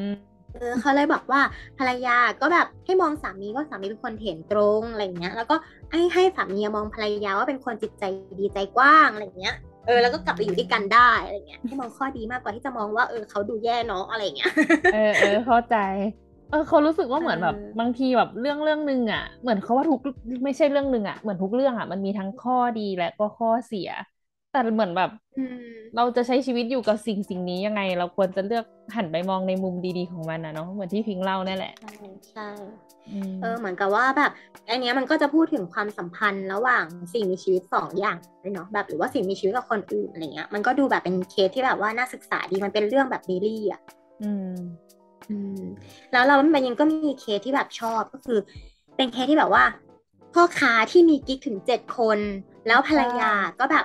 ม เออเขาเลยบอกว่าภรรยาก็แบบให้มองสามีว่าสามีเป็นคนเห็นตรงอะไรเงี้ย แล้วก็ให้ให้สามีมองภรรยาว่าเป็นคนจิตใจดีใจกว้างอะไรเงี้ยเออแล้วก็กลับไปอยู่ด้วยกันได้อะไรเงี้ยให้มองข้อดีมากกว่าที่จะมองว่าเออเขาดูแย่เนาะอะไรเงี้ยเออเออเข้าใจเออเขารู้สึกว่าเหมือนแบบเออบางทีแบบเรื่องเรื่องหนึ่งอะเหมือนเขาว่าทุกไม่ใช่เรื่องหนึ่งอะเหมือนทุกเรื่องอะมันมีทั้งข้อดีและก็ข้อเสีย แต่เหมือนแบบอืมเราจะใช้ชีวิตอยู่กับสิ่งสิ่งนี้ยังไง เราควรจะเลือกหันไปมองในมุมดีๆของมันนะเนาะเหมือนที่พิงเล่านั่นแหละ ใช่ใช่อืมเออเหมือนกับว่าแบบอันเนี้ยมันก็จะพูดถึงความสัมพันธ์ระหว่างสิ่งมีชีวิตสองอย่างเลยเนาะแบบหรือว่าสิ่งมีชีวิตกับคนอื่นอะไรเงี้ยมันก็ดูแบบเป็นเคสที่แบบว่าน่าศึกษาดีมันเป็นเรื่องแบบ daily อะอืมอืมแล้วเรามันยังก็มีเคสที่แบบชอบก็คือ เป็นเคสที่แบบว่า พ่อค้าที่มีกิ๊กถึงเจ็ดคน แล้วภรรยาก็แบบ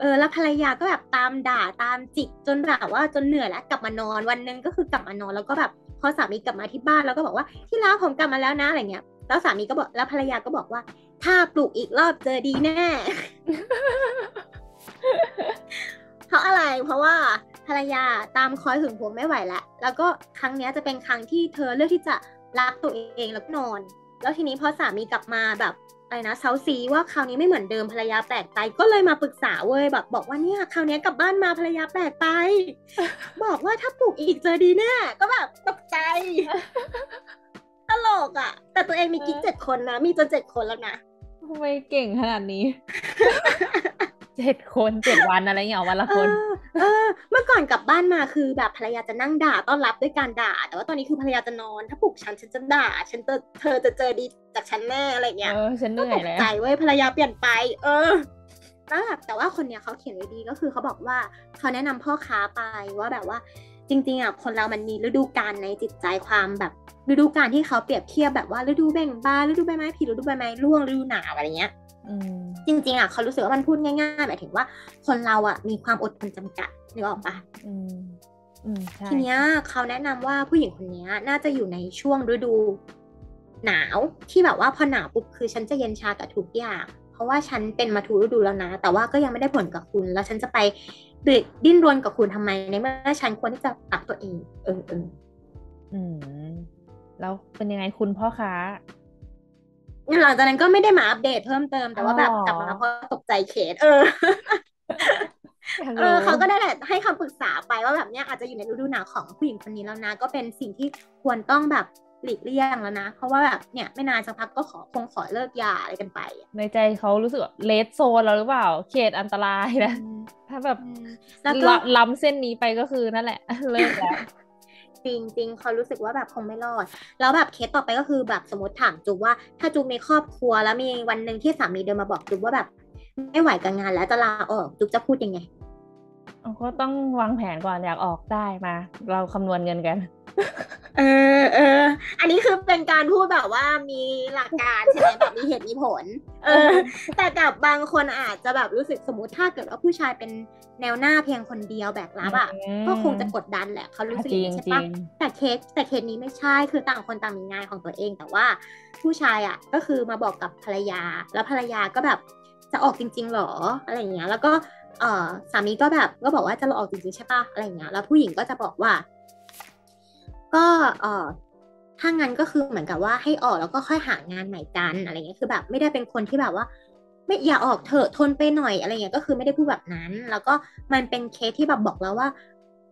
เออแล้วภรรยาก็แบบตามด่าตามจิกจนแบบว่าจนเหนื่อยแล้วกลับมานอนวันนึงก็คือกลับมานอนแล้วก็แบบพอสามีกลับมาที่บ้านแล้วก็บอกว่าที่รักผมกลับมาแล้วนะอะไรเงี้ยแล้วสามีก็บอกแล้วภรรยาก็บอกว่า ถ้าปลูกอีกรอบเจอดีแน่เพราะอะไรเพราะว่าภรรยาตามคอยหึงหวงไม่ไหวแล้วแล้วก็ครั้งนี้จะเป็นครั้งที่เธอเลือกที่จะรักตัวเองแล้วก็นอน แล้วทีนี้พอสามีกลับมาแบบ อะไรนะเซาซีว่าคราวนี้ไม่เหมือนเดิมภรรยาแปลกไปก็เลยมาปรึกษาเว้ยแบบบอกว่าเนี่ยคราวเนี้ยกลับบ้านมาภรรยาแปลกไป บอกว่าถ้าปลูกอีกเจอดีแน่ก็แบบตกใจตลกอะ แต่ตัวเองมีกิ๊กเจ็ดคนนะ มีจนเจ็ดคนแล้วนะทำไมเก่งขนาดนี้ เจ็ดคนเจ็ดวันอะไรเงี้ยวันละเอคนอเออเมื่อก่อนกลับบ้านมาคือแบบภรรยาจะนั่งด่าต้อนรับด้วยการด่า แต่ว่าตอนนี้คือภรรยาจะนอน ถ้าปลุกฉันฉันจะด่า ฉันจะเธอจะเจอดีจากฉันแน่อะไรเงี้ยเออฉันเหก็นื่อตยกแล้วใจเว้ยภรรยาเปลี่ยนไป เออแล้วแบบแต่ว่าคนเนี้ยเขาเขียนไว้ดีก็คือเขาบอกว่าเขาแนะนำพ่อค้าไปว่าแบบว่า จริงๆอะคนเรามันมีฤดูกาลในจิตใจความแบบฤดูกาลที่เขาเปรียบเทียบแบบว่าฤดูแบ่งบานฤดูใบไม้ผลิฤดูใบไม้ร่วงฤดูหนาวอะไรเงี้ยอืมจริงๆอะเขารู้สึกว่ามันพูดง่ายๆหมายถึงว่าคนเราอะมีความอดทนจำกัดนึกออกปะอืมอืมใช่ทีเนี้ยเขาแนะนำว่าผู้หญิงคนเนี้ยน่าจะอยู่ในช่วงฤดูหนาวที่แบบว่าพอหนาวปุ๊บคือฉันจะเย็นชากับทุกอย่าง เพราะว่าฉันเป็นมาทุกฤดูแล้วนะ แต่ว่าก็ยังไม่ได้ผลกับคุณ แล้วฉันจะไป ดิ้นรนกับคุณทำไมในเมื่อฉันควรที่จะปรับตัวเอง เออเอออืมแล้วเป็นยังไงคุณพ่อค้าหลังจากนั้นก็ไม่ได้มาอัปเดตเพิ่มเติมแต่ว่าแบบกลับมาเพราะตกใจเคสเออเออเขาก็ได้แหละให้คำปรึกษาไปว่าแบบเนี้ยอาจจะอยู่ในฤดูหนาวของผู้หญิงคนนี้แล้วนะ ก็เป็นสิ่งที่ควรต้องแบบหลีกเลี่ยงแล้วนะ เพราะว่าแบบเนี่ยไม่นานสักพักก็ขอคงขอเลิกยาอะไรกันไป ในใจเขารู้สึกเลดโซนแล้วหรือเปล่า เขตอันตรายนะ ถ้าแบบแล้วก็ละล้ำเส้นนี้ไปก็คือนั่นแหละ เลิกแล้วจริงจริงๆเขารู้สึกว่าแบบคงไม่รอด แล้วแบบเคสต่อไปก็คือแบบสมมติถามจุ๊บว่าถ้าจุ๊บมีครอบครัวแล้วมีวันหนึ่งที่สามีเดินมาบอกจุ๊บว่าแบบ ไม่ไหวกับงานแล้วจะลาออกจุ๊บจะพูดยังไงก็ต้องวางแผนก่อนอยากออกได้มา เราคำนวณเงินกัน เออเออ อันนี้คือเป็นการพูดแบบว่ามีหลักการใช่ไหมแบบมีเหตุมีผล เออ แต่กับบางคนอาจจะแบบรู้สึกสมมติถ้าเกิดว่าผู้ชายเป็นแนวหน้าเพียงคนเดียวแบกรับอะอืมก็คงจะกดดันแหละเขารู้สึกอย่างนี้ใช่จริปะงแต่เคสแต่เคสนี้ไม่ใช่คือต่างคนต่างมีงานของตัวเอง แต่ว่าผู้ชายอะก็คือมาบอกกับภรรยา แล้วภรรยาก็แบบจะออกจริง ๆหรออะไรอย่างเงี้ย แล้วก็เออสามีก็แบบก็บอกว่าจะลาออกจริงๆใช่ปะอะไรอย่างเงี้ยแล้วผู้หญิงก็จะบอกว่า ก็เออถ้างั้นก็คือเหมือนกับว่าให้ออกแล้วก็ค่อยหางานใหม่กันอะไรเงี้ยคือแบบไม่ได้เป็นคนที่แบบว่า ไม่อย่าออกเถอะทนไปหน่อยอะไรเงี้ยก็คือไม่ได้พูดแบบนั้น แล้วก็มันเป็นเคสที่แบบบอกแล้วว่า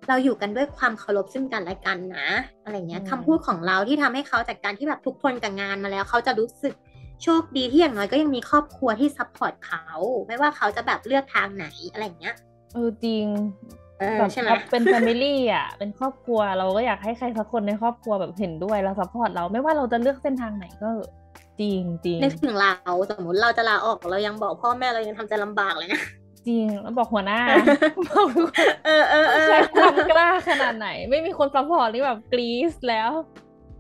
เราอยู่กันด้วยความเคารพซึ่งกันและกันนะ อะไรเงี้ยอืมคำพูดของเราที่ทำให้เขาจากการที่แบบทุกข์กับงานมาแล้ว เขาจะรู้สึกโชคดีที่อย่างน้อยก็ยังมีครอบครัวที่ support เขา ไม่ว่าเขาจะแบบเลือกทางไหนอะไรเงี้ยเออจริงเออ แบบใช่ไหมเราเป็น family อะ เป็นครอบครัวเราก็อยากให้ใครสักคนในครอบครัวแบบเห็นด้วยแล้ว support เราไม่ว่าเราจะเลือกเส้นทางไหนก็จริงจริงนึกถึงเราสมมติเราจะลาออกเรายังบอกพ่อแม่เรายังทำใจลำบากเลยนะจริงแล้วบอกหัวหน้าบอกทุกคนเออเออเออใช้ความกล้าขนาดไหน ไม่มีคน support นี่แบบกรี๊ดแล้ว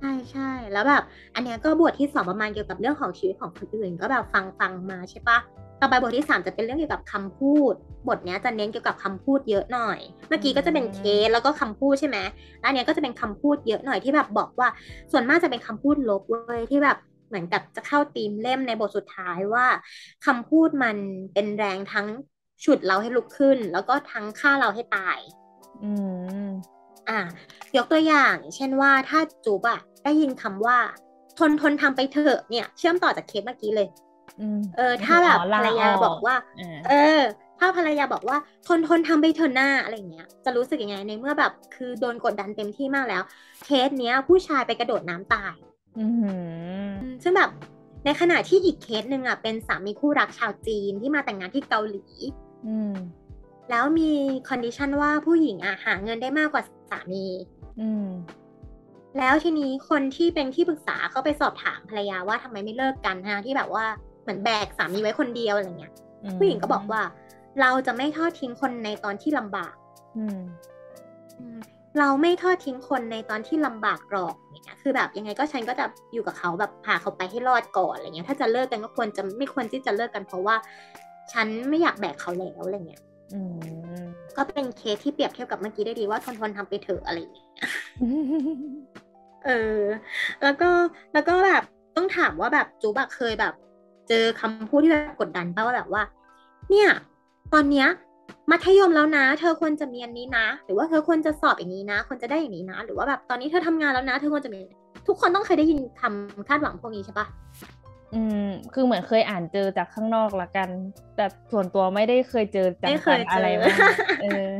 ใช่ใช่แล้วแบบ อันเนี้ยก็บทที่สองประมาณเกี่ยวกับเรื่องของชีวิตของคนอื่น ก็แบบฟังฟังมาใช่ปะ ต่อไปบทที่สามจะเป็นเรื่องเกี่ยวกับคำพูด บทเนี้ยจะเน้นเกี่ยวกับคำพูดเยอะหน่อย เมื่อกี้ก็จะเป็นเคสแล้วก็คำพูดใช่ไหมแล้วอันเนี้ยก็จะเป็นคำพูดเยอะหน่อยที่แบบบอกว่า ส่วนมากจะเป็นคำพูดลบเว้ยที่แบบเหมือนกับจะเข้าธีมเล่มในบทสุดท้ายว่าคำพูดมันเป็นแรงทั้งฉุดเราให้ลุกขึ้น แล้วก็ทั้งฆ่าเราให้ตาย อืม อะยกตัวอย่าง เช่นว่าถ้าจูบอะได้ยินคำว่า ทนทนทำไปเถอะเนี่ย เชื่อมต่อจากเคสเมื่อกี้เลยอืม เออ ถ้าแบบอ๋อภลารรยาออกบอกว่าอ่า เออ ถ้าภรรยาบอกว่าทนทนทำไปเถอะหน้าอะไรเงี้ย จะรู้สึกยังไงในเมื่อแบบคือโดนกดดันเต็มที่มากแล้ว เคสเนี้ย ผู้ชายไปกระโดดน้ำตายอืมอืมซึ่งแบบในขณะที่อีกเคสหนึ่งอะเป็นสามีคู่รักชาวจีนที่มาแต่งงานที่เกาหลีอืมแล้วมี condition ว่าผู้หญิงอะหาเงินได้มากกว่าสามีอืมแล้วทีนี้คนที่เป็นที่ปรึกษาเขาไปสอบถามภรรยาว่าทำไมไม่เลิกกันฮะที่แบบว่า เหมือนแบกสามีไว้คนเดียวอะไรเงี้ยอืมผู้หญิงก็บอกว่า เราจะไม่ทอดทิ้งคนในตอนที่ลำบากอืมอืมเราไม่ทอดทิ้งคนในตอนที่ลำบากหรอกเนี่ยคือแบบยังไงก็ฉันก็จะอยู่กับเขาแบบพาเขาไปให้รอดก่อนอะไรเงี้ย ถ้าจะเลิกกันก็ควรจะไม่ควรที่จะเลิกกันเพราะว่า ฉันไม่อยากแบกเขาแล้วอะไรเงี้ยอืมก็เป็นเคสที่เปรียบเทียบกับเมื่อกี้ได้ดีว่าทนทนๆทำไปเถอะอะไรอย่างเงี้ย เออ แล้วก็แล้วก็แบบต้องถามว่าแบบจูบอะเคยแบบ เจอคำพูดที่แบบกดดันป่ะว่าแบบว่า เนี่ย ตอนเนี้ยมัธยมแล้วนะ เธอควรจะมีอันนี้นะ หรือว่าเธอควรจะสอบอย่างนี้นะควรจะได้อย่างนี้นะ หรือว่าแบบตอนนี้เธอทำงานแล้วนะ เธอควรจะมีทุกคนต้องเคยได้ยินคำคาดหวังพวกนี้ใช่ปะอืม คือเหมือนเคยอ่านเจอจากข้างนอกละกัน แต่ส่วนตัวไม่ได้เคยเจอจัไม่เคงยๆเจอออะไรมากเออ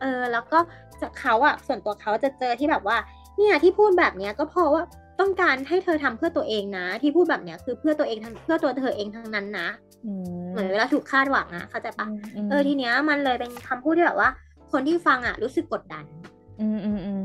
เออ แล้วก็จากเขาอะส่วนตัวเขาจะเจอที่แบบว่า เนี่ยที่พูดแบบเนี้ยก็เพราะว่า ต้องการให้เธอทำเพื่อตัวเองนะ ที่พูดแบบเนี้ยคือเพื่อตัวเองทั้งเพื่อตัวเธอเองทั้งนั้นนะอืมเหมือนเวลาถูกคาดหวังอะเข้าใจปะมมเออทีเนี้ยมันเลยเป็นคำพูดที่แบบว่า คนที่ฟังอะรู้สึกกดดัน อืมอืมอืม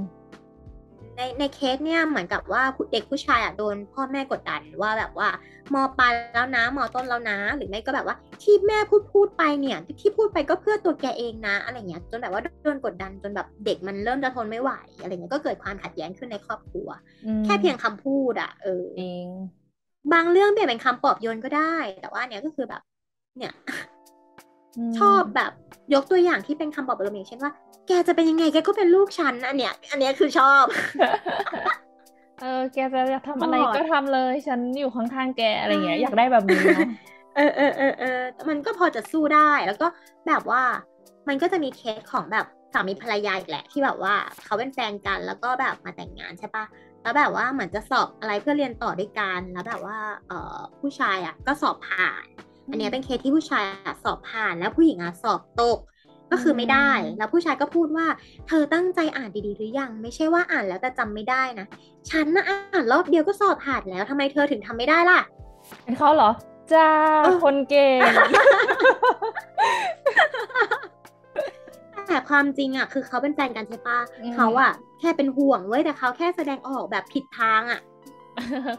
ในในเคสเนี่ยเหมือนกับว่าเด็กผู้ชายอะโดนพ่อแม่กดดันว่าแบบว่ามปลายแล้วนะมต้นแล้วนะ หรือไม่ก็แบบว่าที่แม่พูดพูดไปเนี่ยที่พูดไปก็เพื่อตัวแกเองนะอะไรเงี้ยจนแบบว่าโดนกดดันจนแบบเด็กมันเริ่มจะทนไม่ไหวอะไรเงี้ยก็เกิดความขัดแย้งขึ้นในครอบครัวอืมแค่เพียงคำพูดอะเออจริงบางเรื่องเปลี่ยนเป็นคำปลอบโยนก็ได้ แต่ว่าอันเนี้ยก็คือแบบ เนี่ยมชอบแบบยกตัวอย่างที่เป็นคำปลอบประโลมอย่างเช่นว่า แกจะเป็นยังไงแกก็เป็นลูกฉันอันเนี้ย อันเนี้ยคือชอบ เออ แกจะทำอะไรชอบก็ทำเลย ฉันอยู่ข้างๆแกอะไรเงี้ยใช่อยากได้แบบนี้เนาะเออเออเออเออมันก็พอจะสู้ได้แล้วก็แบบว่า มันก็จะมีเคสของแบบสามีภรรยาอีกแหละที่แบบว่าเขาเป็นแฟนกันแล้วก็แบบมาแต่งงานใช่ปะแล้วแบบว่าเหมือนจะสอบอะไรเพื่อเรียนต่อด้วยกันแล้วแบบว่าเออผู้ชายอะก็สอบผ่าน อันนี้เป็นเคสที่ผู้ชายสอบผ่านแล้วผู้หญิงอะสอบตก ก็คือไม่ได้ แล้วผู้ชายก็พูดว่า เธอตั้งใจอ่านดีๆหรือยัง ไม่ใช่ว่าอ่านแล้วแต่จำไม่ได้นะ ฉันน่ะอ่านรอบเดียวก็สอบผ่านแล้วทำไมเธอถึงทำไม่ได้ล่ะ เป็นเขาเหรอ จ้า คนเก่ง แต่ความจริงอะ คือเขาเป็นแฟนกันใช่ปะเขาอะ แค่เป็นห่วงเว้ย แต่เขาแค่แสดงออกแบบผิดทางอะ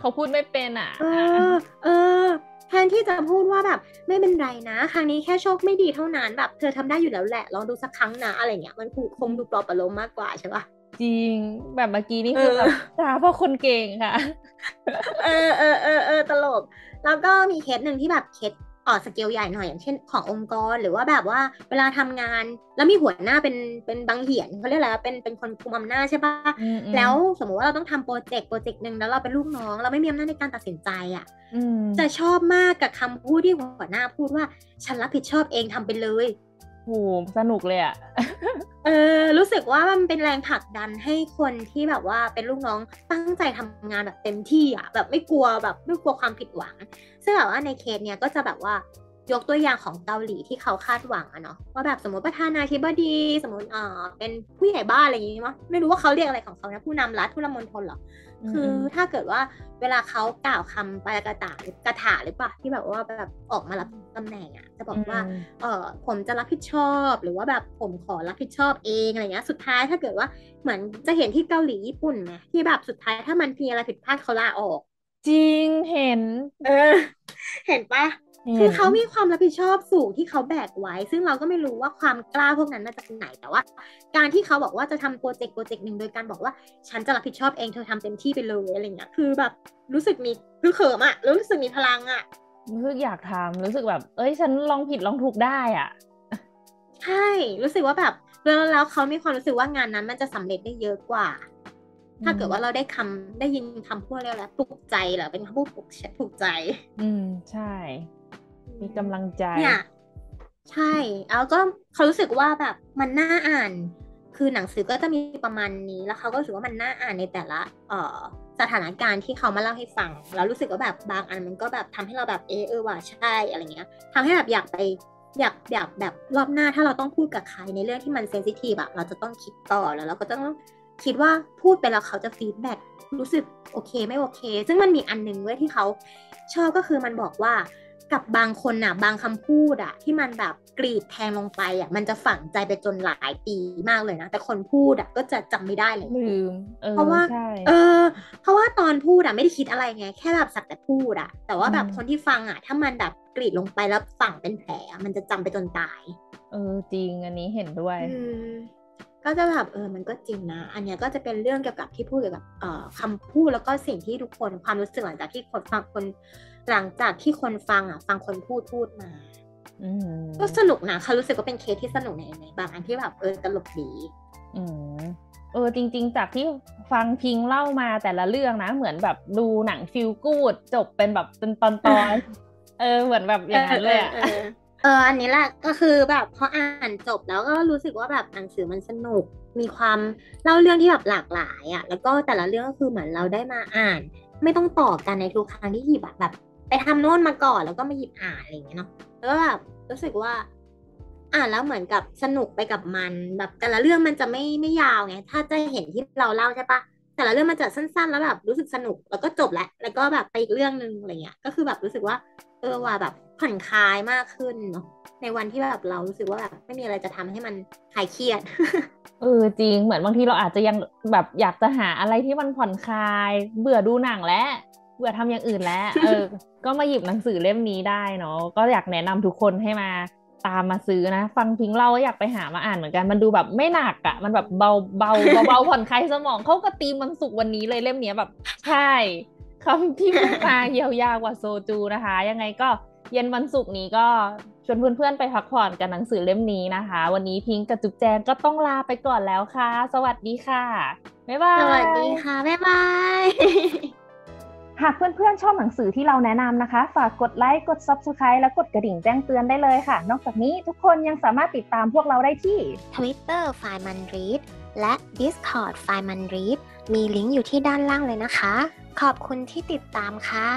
เขาพูดไม่เป็นอะ เออ เออ แทนที่จะพูดว่าแบบไม่เป็นไรนะ ครั้งนี้แค่โชคไม่ดีเท่านั้นแบบเธอทำได้อยู่แล้วแหละลองดูสักครั้งนะอะไรเงี้ยมันคงดูปลอบประโลมมากกว่าใช่ปะจริงแบบเมื่อกี้นี่คือแบบจ้าเพราะคนเก่งค่ะ เออเออเออเออตลก แล้วก็มีเคสหนึ่งที่แบบเคส ออสเกลใหญ่หน่อยอย่างเช่นขององค์กร หรือว่าแบบว่าเวลาทำงาน แล้วมีหัวหน้าเป็นเป็นบางเหียนเขาเรียกอะไรเป็นเป็นคนคุมอำนาจใช่ปะแล้วสมมติว่าเราต้องทำโปรเจกต์โปรเจกต์หนึ่งแล้วเราเป็นลูกน้อง เราไม่มีอำนาจในการตัดสินใจอะจะชอบมากกับคำพูดที่หัวหน้าพูดว่า ฉันรับผิดชอบเองทำไปเลย โหสนุกเลยอะเออรู้สึกว่ามันเป็นแรงผลักดันให้คนที่แบบว่าเป็นลูกน้องตั้งใจทำงานแบบเต็มที่อะแบบไม่กลัวแบบไม่กลัวความผิดหวัง ซึ่งแบบว่าในเคสเนี้ยก็จะแบบว่ายกตัวอย่างของเกาหลีที่เขาคาดหวังอะเนาะว่าแบบสมมติประธานาธิบดี สมมติอ่าเป็นผู้ใหญ่บ้านอะไรอย่างงี้มั้ยไม่รู้ว่าเขาเรียกอะไรของเขานะผู้นำรัฐผู้นำมณฑลหรอ คือถ้าเกิดว่าเวลาเขากล่าวคำปากระตากระถาหรือเปล่าที่แบบว่าแบบออกมารับตำแหน่งอะจะบอกว่าเออผมจะรับผิดชอบ หรือว่าแบบผมขอรับผิดชอบเองอะไรเงี้ยสุดท้ายถ้าเกิดว่าเหมือนจะเห็นที่เกาหลีญี่ปุ่นไหมที่แบบสุดท้ายถ้ามันมีอะไรผิดพลาดเขาลาออก จริงเห็น เออ เห็นปะ คือเขามีความรับผิดชอบสูงที่เขาแบกไว้ ซึ่งเราก็ไม่รู้ว่าความกล้าพวกนั้นมาจากไหนแต่ว่า การที่เขาบอกว่าจะทำโปรเจกต์โปรเจกต์หนึ่งโดยการบอกว่า ฉันจะรับผิดชอบเองเธอทำเต็มที่ไปเลยอะไรเงี้ยคือแบบรู้สึกมีคือเขิมอะรู้สึกมีพลังอะรู้สึกอยากทำรู้สึกแบบ เอ้ย ฉันลองผิดลองถูกได้อะใช่รู้สึกว่าแบบแล้วแล้วเขามีความรู้สึกว่างานนั้นมันจะสำเร็จได้เยอะกว่า ถ้าเกิดว่าเราได้คำได้ยินคำพูดเรียกอะไรปลุกใจเหรอเป็นคำพูดปลุกปลุกใจ อืมใช่ มีกำลังใจเนี่ยใช่ แล้วก็เขารู้สึกว่าแบบมันน่าอ่าน คือหนังสือก็จะมีประมาณนี้ แล้วเขาก็รู้สึกว่ามันน่าอ่านในแต่ละ เอ่อสถานการณ์ที่เขามาเล่าให้ฟัง แล้วรู้สึกว่าแบบบางอันมันก็แบบทำให้เราแบบเออเออว่าใช่อะไรเงี้ยทำให้แบบอยากไปอยากอยากแบบรอบหน้าถ้าเราต้องพูดกับใครในเรื่องที่มันเซนซิทีฟอะเราจะต้องคิดต่อแล้วเราก็ต้องคิดว่าพูดไปแล้วเขาจะฟีดแบ็รู้สึกโอเคไม่โอเค ซึ่งมันมีอันหนึ่งเว้ยที่เขาชอบก็คือมันบอกว่า กับบางคนน่ะ บางคำพูดอะที่มันแบบกรีดแทงลงไปอะมันจะฝังใจไปจนหลายปีมากเลยนะ แต่คนพูดอะก็จะจำไม่ได้เลยลืมเพราะว่าเออ เพราะว่าตอนพูดอะไม่ได้คิดอะไรไง แค่แบบสักแต่พูดอะแต่ว่าแบบคนที่ฟังอะถ้ามันแบบกรีดลงไปแล้วฝังเป็นแผลมันจะจำไปจนตาย เออจริงอันนี้เห็นด้วยก็จะแบบเออมันก็จริงนะ อันนี้ก็จะเป็นเรื่องเกี่ยวกับที่พูดเกี่ยวกับเอ่อคำพูดแล้วก็สิ่งที่ทุกคนความรู้สึกหลังจากที่คนฟังคน หลังจากที่คนฟังอะ ฟังคนพูดพูดมาก็สนุกนะเขารู้สึกว่าเป็นเคสที่สนุกในในบางอันที่แบบเออตลกดีอืมเออจริง ๆ จากที่ฟังพิงเล่ามาแต่ละเรื่องนะ เหมือนแบบดูหนังฟิลกูดจบเป็นแบบเป็นตอนตอนเออเหมือนแบบอย่างนั้นเลยอะเอออันนี้แหละก็คือแบบพออ่านจบแล้วก็รู้สึกว่าแบบหนังสือมันสนุกมีความเล่าเรื่องที่แบบหลากหลายอะแล้วก็แต่ละเรื่องก็คือเหมือนเราได้มาอ่าน ไม่ต้องต่อกันในทุกครั้งที่หยิบแบบ ไปทำโน่นมาก่อนแล้วก็มาหยิบอ่านอะไรอย่างเงี้ยเนาะแล้วก็แบบรู้สึกว่า อ่านแล้วเหมือนกับสนุกไปกับมัน แบบแต่ละเรื่องมันจะไม่ไม่ยาวไงถ้าจะเห็นที่เราเล่าใช่ปะแต่ละเรื่องมันจะสั้น ๆ แล้วแบบรู้สึกสนุกแล้วก็จบแล้วแล้วก็แบบไปอีกเรื่องหนึ่งอะไรเงี้ยก็คือแบบรู้สึกว่า เออว่าแบบผ่อนคลายมากขึ้นเนาะในวันที่แบบเรารู้สึกว่าแบบไม่มีอะไรจะทำให้มันคลายเครียดเออจริงเหมือนบางทีเราอาจจะยังแบบอยากจะหาอะไรที่มันผ่อนคลาย เบื่อดูหนังแล้ว เบื่อทำอย่างอื่นแล้ว เออ ก็มาหยิบหนังสือเล่มนี้ได้เนาะ ก็อยากแนะนำทุกคนให้มาตามมาซื้อนะ ฟังพิงเล่าอยากไปหามาอ่านเหมือนกัน มันดูแบบไม่หนักอะ่ะ มันแบบเบาเบาเบาผ่อนคลายสมองเขาก็ตีมันสุกวันนี้เลยเล่มนี้แบบ ใช่คำที่พูดมาเยียวยากว่าโซจูนะคะ ยังไงก็เย็นวันศุกร์นี้ก็ชวนเพื่อนๆไปพักผ่อนกับหนังสือเล่มนี้นะคะ วันนี้พิงกับจุ๊บแจงก็ต้องลาไปก่อนแล้วค่ะ สวัสดีค่ะ บ๊ายบาย สวัสดีค่ะ บ๊ายบาย หากเพื่อนๆชอบหนังสือที่เราแนะนำนะคะ ฝากกดไลค์ กด Subscribe และกดกระดิ่งแจ้งเตือนได้เลยค่ะ นอกจากนี้ทุกคนยังสามารถติดตามพวกเราได้ที่ Twitter f i m a n r e a d และ Discord f i m a n r e a d มีลิงก์อยู่ที่ด้านล่างเลยนะคะ ขอบคุณที่ติดตามค่ะ